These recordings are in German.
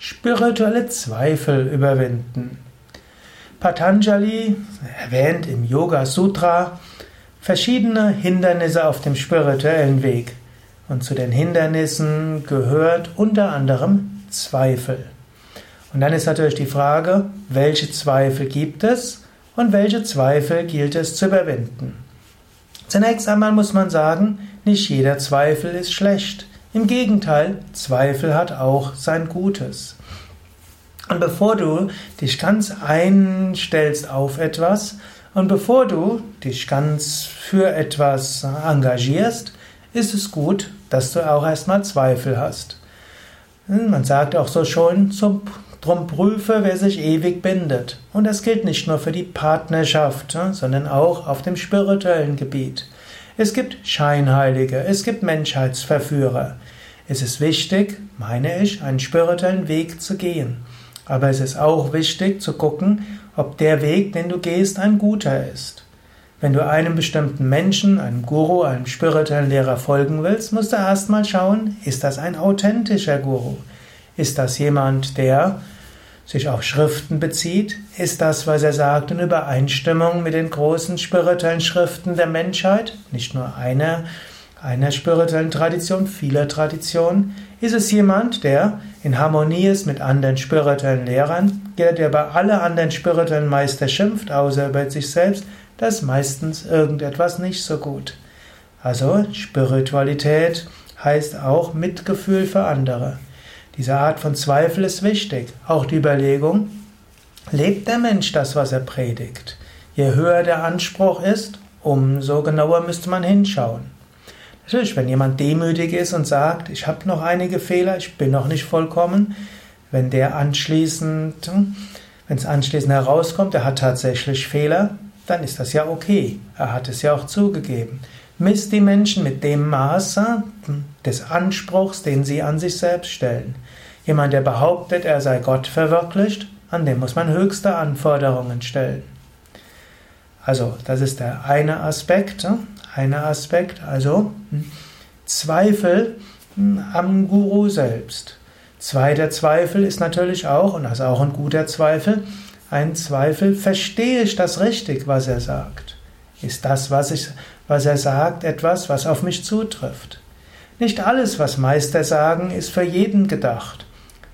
spirituelle Zweifel überwinden. Patanjali erwähnt im Yoga Sutra verschiedene Hindernisse auf dem spirituellen Weg. Und zu den Hindernissen gehört unter anderem Zweifel. Und dann ist natürlich die Frage, welche Zweifel gibt es und welche Zweifel gilt es zu überwinden. Zunächst einmal muss man sagen, nicht jeder Zweifel ist schlecht. Im Gegenteil, Zweifel hat auch sein Gutes. Und bevor du dich ganz einstellst auf etwas und bevor du dich ganz für etwas engagierst, ist es gut, dass du auch erstmal Zweifel hast. Man sagt auch so schon, drum prüfe, wer sich ewig bindet. Und das gilt nicht nur für die Partnerschaft, sondern auch auf dem spirituellen Gebiet. Es gibt Scheinheilige, es gibt Menschheitsverführer. Es ist wichtig, meine ich, einen spirituellen Weg zu gehen. Aber es ist auch wichtig zu gucken, ob der Weg, den du gehst, ein guter ist. Wenn du einem bestimmten Menschen, einem Guru, einem spirituellen Lehrer folgen willst, musst du erstmal schauen, ist das ein authentischer Guru? Ist das jemand, der sich auf Schriften bezieht, ist das, was er sagt, in Übereinstimmung mit den großen spirituellen Schriften der Menschheit, nicht nur einer, einer spirituellen Tradition, vieler Traditionen, ist es jemand, der in Harmonie ist mit anderen spirituellen Lehrern, der, der über alle anderen spirituellen Meister schimpft, außer über sich selbst, das ist meistens irgendetwas nicht so gut. Also Spiritualität heißt auch Mitgefühl für andere. Diese Art von Zweifel ist wichtig. Auch die Überlegung, lebt der Mensch das, was er predigt? Je höher der Anspruch ist, umso genauer müsste man hinschauen. Natürlich, wenn jemand demütig ist und sagt, ich habe noch einige Fehler, ich bin noch nicht vollkommen, wenn der anschließend, wenn es anschließend herauskommt, er hat tatsächlich Fehler, dann ist das ja okay. Er hat es ja auch zugegeben. Misst die Menschen mit dem Maße des Anspruchs, den sie an sich selbst stellen. Jemand, der behauptet, er sei Gott verwirklicht, an dem muss man höchste Anforderungen stellen. Also, das ist der eine Aspekt. Eine Aspekt, also Zweifel am Guru selbst. Zweiter Zweifel ist natürlich auch, und das ist auch ein guter Zweifel, ein Zweifel, verstehe ich das richtig, was er sagt? Ist das, was, ich, was er sagt, etwas, was auf mich zutrifft? Nicht alles, was Meister sagen, ist für jeden gedacht.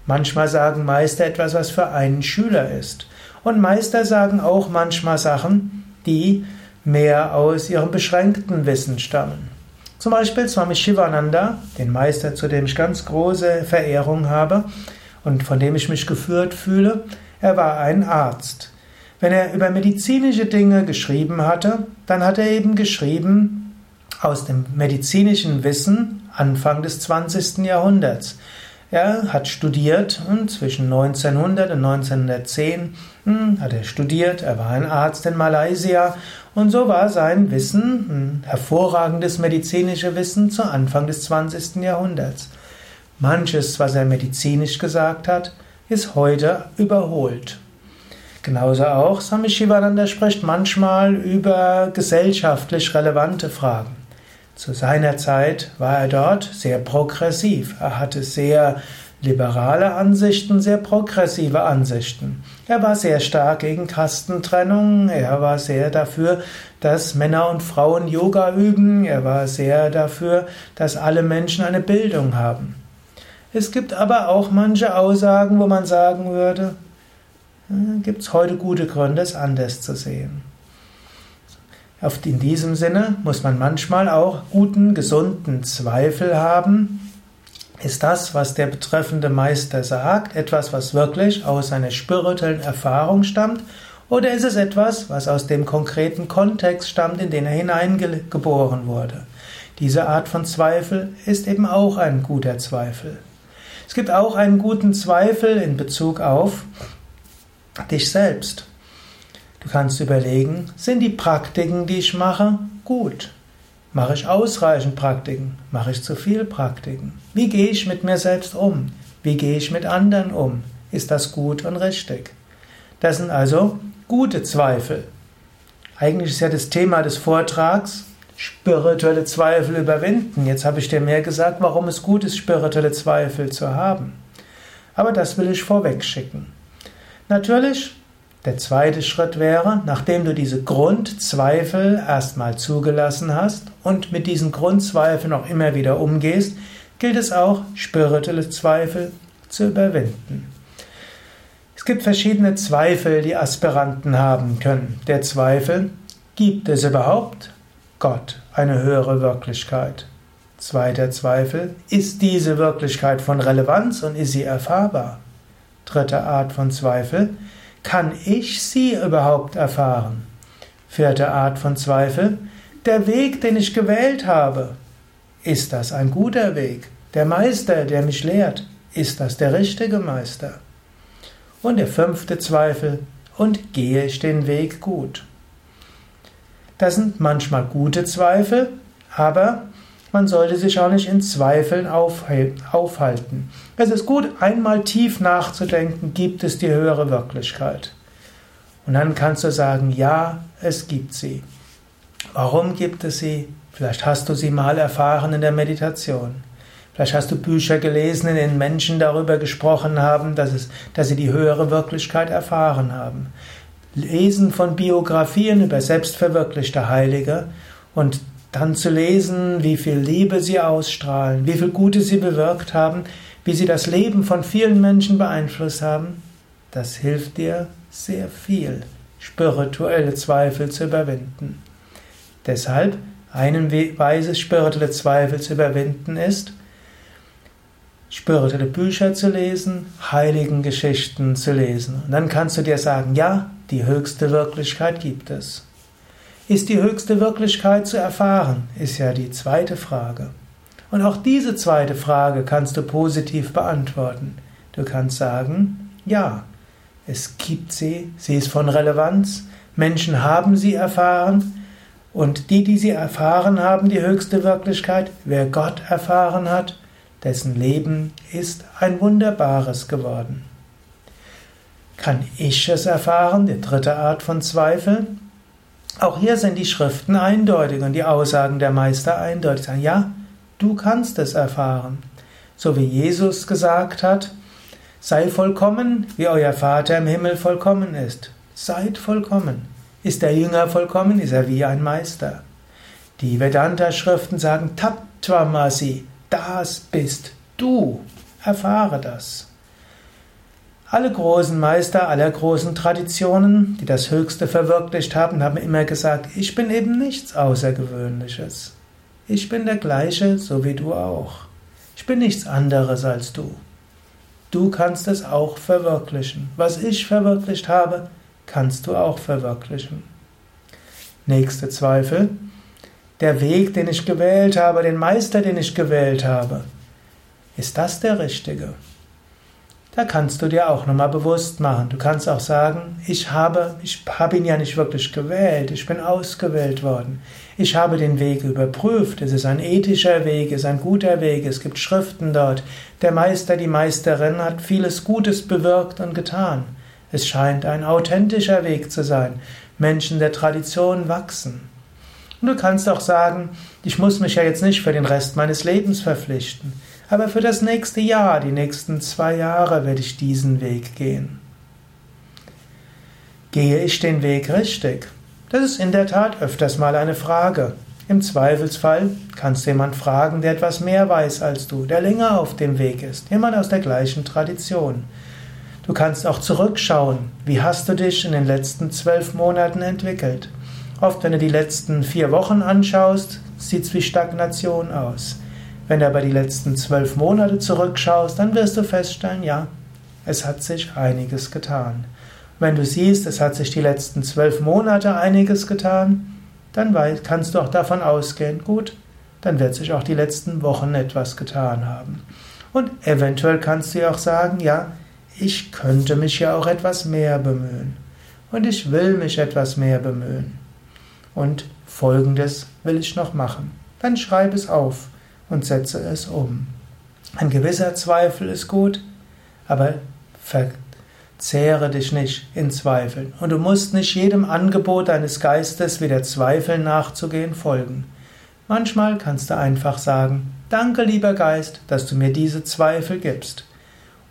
Manchmal sagen Meister etwas, was für einen Schüler ist. Und Meister sagen auch manchmal Sachen, die mehr aus ihrem beschränkten Wissen stammen. Zum Beispiel Swami Shivananda, den Meister, zu dem ich ganz große Verehrung habe und von dem ich mich geführt fühle. Er war ein Arzt. Wenn er über medizinische Dinge geschrieben hatte, dann hat er eben geschrieben aus dem medizinischen Wissen Anfang des 20. Jahrhunderts. Er hat studiert und zwischen 1900 und 1910 hm, hat er studiert. Er war ein Arzt in Malaysia und so war sein Wissen, hm, hervorragendes medizinisches Wissen zu Anfang des 20. Jahrhunderts. Manches, was er medizinisch gesagt hat, ist heute überholt. Genauso auch Swami Shivananda spricht manchmal über gesellschaftlich relevante Fragen. Zu seiner Zeit war er dort sehr progressiv. Er hatte sehr liberale Ansichten, sehr progressive Ansichten. Er war sehr stark gegen Kastentrennung, er war sehr dafür, dass Männer und Frauen Yoga üben, er war sehr dafür, dass alle Menschen eine Bildung haben. Es gibt aber auch manche Aussagen, wo man sagen würde, hm, gibt es heute gute Gründe, es anders zu sehen. In diesem Sinne muss man manchmal auch guten, gesunden Zweifel haben. Ist das, was der betreffende Meister sagt, etwas, was wirklich aus seiner spirituellen Erfahrung stammt? Oder ist es etwas, was aus dem konkreten Kontext stammt, in den er hineingeboren wurde? Diese Art von Zweifel ist eben auch ein guter Zweifel. Es gibt auch einen guten Zweifel in Bezug auf dich selbst. Du kannst überlegen, sind die Praktiken, die ich mache, gut? Mache ich ausreichend Praktiken? Mache ich zu viel Praktiken? Wie gehe ich mit mir selbst um? Wie gehe ich mit anderen um? Ist das gut und richtig? Das sind also gute Zweifel. Eigentlich ist ja das Thema des Vortrags spirituelle Zweifel überwinden. Jetzt habe ich dir mehr gesagt, warum es gut ist, spirituelle Zweifel zu haben. Aber das will ich vorweg schicken. Natürlich, der zweite Schritt wäre, nachdem du diese Grundzweifel erstmal zugelassen hast und mit diesen Grundzweifeln auch immer wieder umgehst, gilt es auch, spirituelle Zweifel zu überwinden. Es gibt verschiedene Zweifel, die Aspiranten haben können. Der Zweifel, gibt es überhaupt Gott, eine höhere Wirklichkeit? Zweiter Zweifel, ist diese Wirklichkeit von Relevanz und ist sie erfahrbar? Dritte Art von Zweifel, kann ich sie überhaupt erfahren? Vierte Art von Zweifel, der Weg, den ich gewählt habe, ist das ein guter Weg? Der Meister, der mich lehrt, ist das der richtige Meister? Und der fünfte Zweifel, und gehe ich den Weg gut? Das sind manchmal gute Zweifel, aber man sollte sich auch nicht in Zweifeln aufhalten. Es ist gut, einmal tief nachzudenken, gibt es die höhere Wirklichkeit? Und dann kannst du sagen, ja, es gibt sie. Warum gibt es sie? Vielleicht hast du sie mal erfahren in der Meditation. Vielleicht hast du Bücher gelesen, in denen Menschen darüber gesprochen haben, dass, es, dass sie die höhere Wirklichkeit erfahren haben. Lesen von Biografien über selbstverwirklichte Heilige und dann zu lesen, wie viel Liebe sie ausstrahlen, wie viel Gutes sie bewirkt haben, wie sie das Leben von vielen Menschen beeinflusst haben, das hilft dir sehr viel, spirituelle Zweifel zu überwinden. Deshalb eine Weise, spirituelle Zweifel zu überwinden, ist, spirituelle Bücher zu lesen, heiligen Geschichten zu lesen. Und dann kannst du dir sagen, ja, die höchste Wirklichkeit gibt es. Ist die höchste Wirklichkeit zu erfahren, ist ja die zweite Frage. Und auch diese zweite Frage kannst du positiv beantworten. Du kannst sagen, ja, es gibt sie, sie ist von Relevanz, Menschen haben sie erfahren, und die, die sie erfahren haben, die höchste Wirklichkeit, wer Gott erfahren hat, dessen Leben ist ein wunderbares geworden. Kann ich es erfahren? Die dritte Art von Zweifel. Auch hier sind die Schriften eindeutig und die Aussagen der Meister eindeutig. Sagen, ja, du kannst es erfahren. So wie Jesus gesagt hat, sei vollkommen, wie euer Vater im Himmel vollkommen ist. Seid vollkommen. Ist der Jünger vollkommen, ist er wie ein Meister. Die Vedanta-Schriften sagen Tattvamasi, das bist du. Erfahre das. Alle großen Meister aller großen Traditionen, die das Höchste verwirklicht haben, haben immer gesagt, ich bin eben nichts Außergewöhnliches. Ich bin der gleiche, so wie du auch. Ich bin nichts anderes als du. Du kannst es auch verwirklichen. Was ich verwirklicht habe, kannst du auch verwirklichen. Nächste Zweifel der Weg, den ich gewählt habe, den Meister, den ich gewählt habe, ist das der richtige? Da kannst du dir auch nochmal bewusst machen. Du kannst auch sagen, ich habe, ich habe ihn ja nicht wirklich gewählt, ich bin ausgewählt worden. Ich habe den Weg überprüft. Es ist ein ethischer Weg, es ist ein guter Weg, es gibt Schriften dort. Der Meister, die Meisterin hat vieles Gutes bewirkt und getan. Es scheint ein authentischer Weg zu sein. Menschen der Tradition wachsen. Und du kannst auch sagen, ich muss mich ja jetzt nicht für den Rest meines Lebens verpflichten, aber für das nächste Jahr, die nächsten zwei Jahre werde ich diesen Weg gehen. Gehe ich den Weg richtig? Das ist in der Tat öfters mal eine Frage. Im Zweifelsfall kannst du jemand fragen, der etwas mehr weiß als du, der länger auf dem Weg ist, jemand aus der gleichen Tradition. Du kannst auch zurückschauen, wie hast du dich in den letzten zwölf Monaten entwickelt. Oft, wenn du die letzten vier Wochen anschaust, sieht es wie Stagnation aus. Wenn du aber die letzten zwölf Monate zurückschaust, dann wirst du feststellen, ja, es hat sich einiges getan. Wenn du siehst, es hat sich die letzten zwölf Monate einiges getan, dann kannst du auch davon ausgehen, gut, dann wird sich auch die letzten Wochen etwas getan haben. Und eventuell kannst du ja auch sagen, ja, ich könnte mich ja auch etwas mehr bemühen. Und ich will mich etwas mehr bemühen und Folgendes will ich noch machen. Dann schreib es auf und setze es um. Ein gewisser Zweifel ist gut, aber verzehre dich nicht in Zweifeln. Und du musst nicht jedem Angebot deines Geistes, wieder Zweifeln nachzugehen, folgen. Manchmal kannst du einfach sagen, danke lieber Geist, dass du mir diese Zweifel gibst.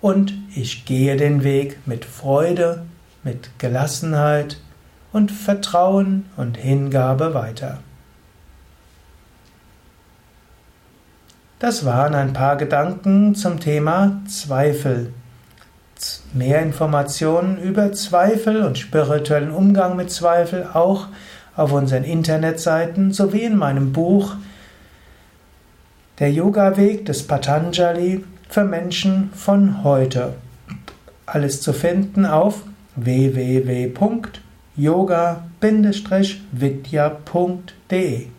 und ich gehe den Weg mit Freude, mit Gelassenheit und Vertrauen und Hingabe weiter. Das waren ein paar Gedanken zum Thema Zweifel. Mehr Informationen über Zweifel und spirituellen Umgang mit Zweifel auch auf unseren Internetseiten sowie in meinem Buch Der Yoga-Weg des Patanjali für Menschen von heute. Alles zu finden auf www.yoga-vidya.de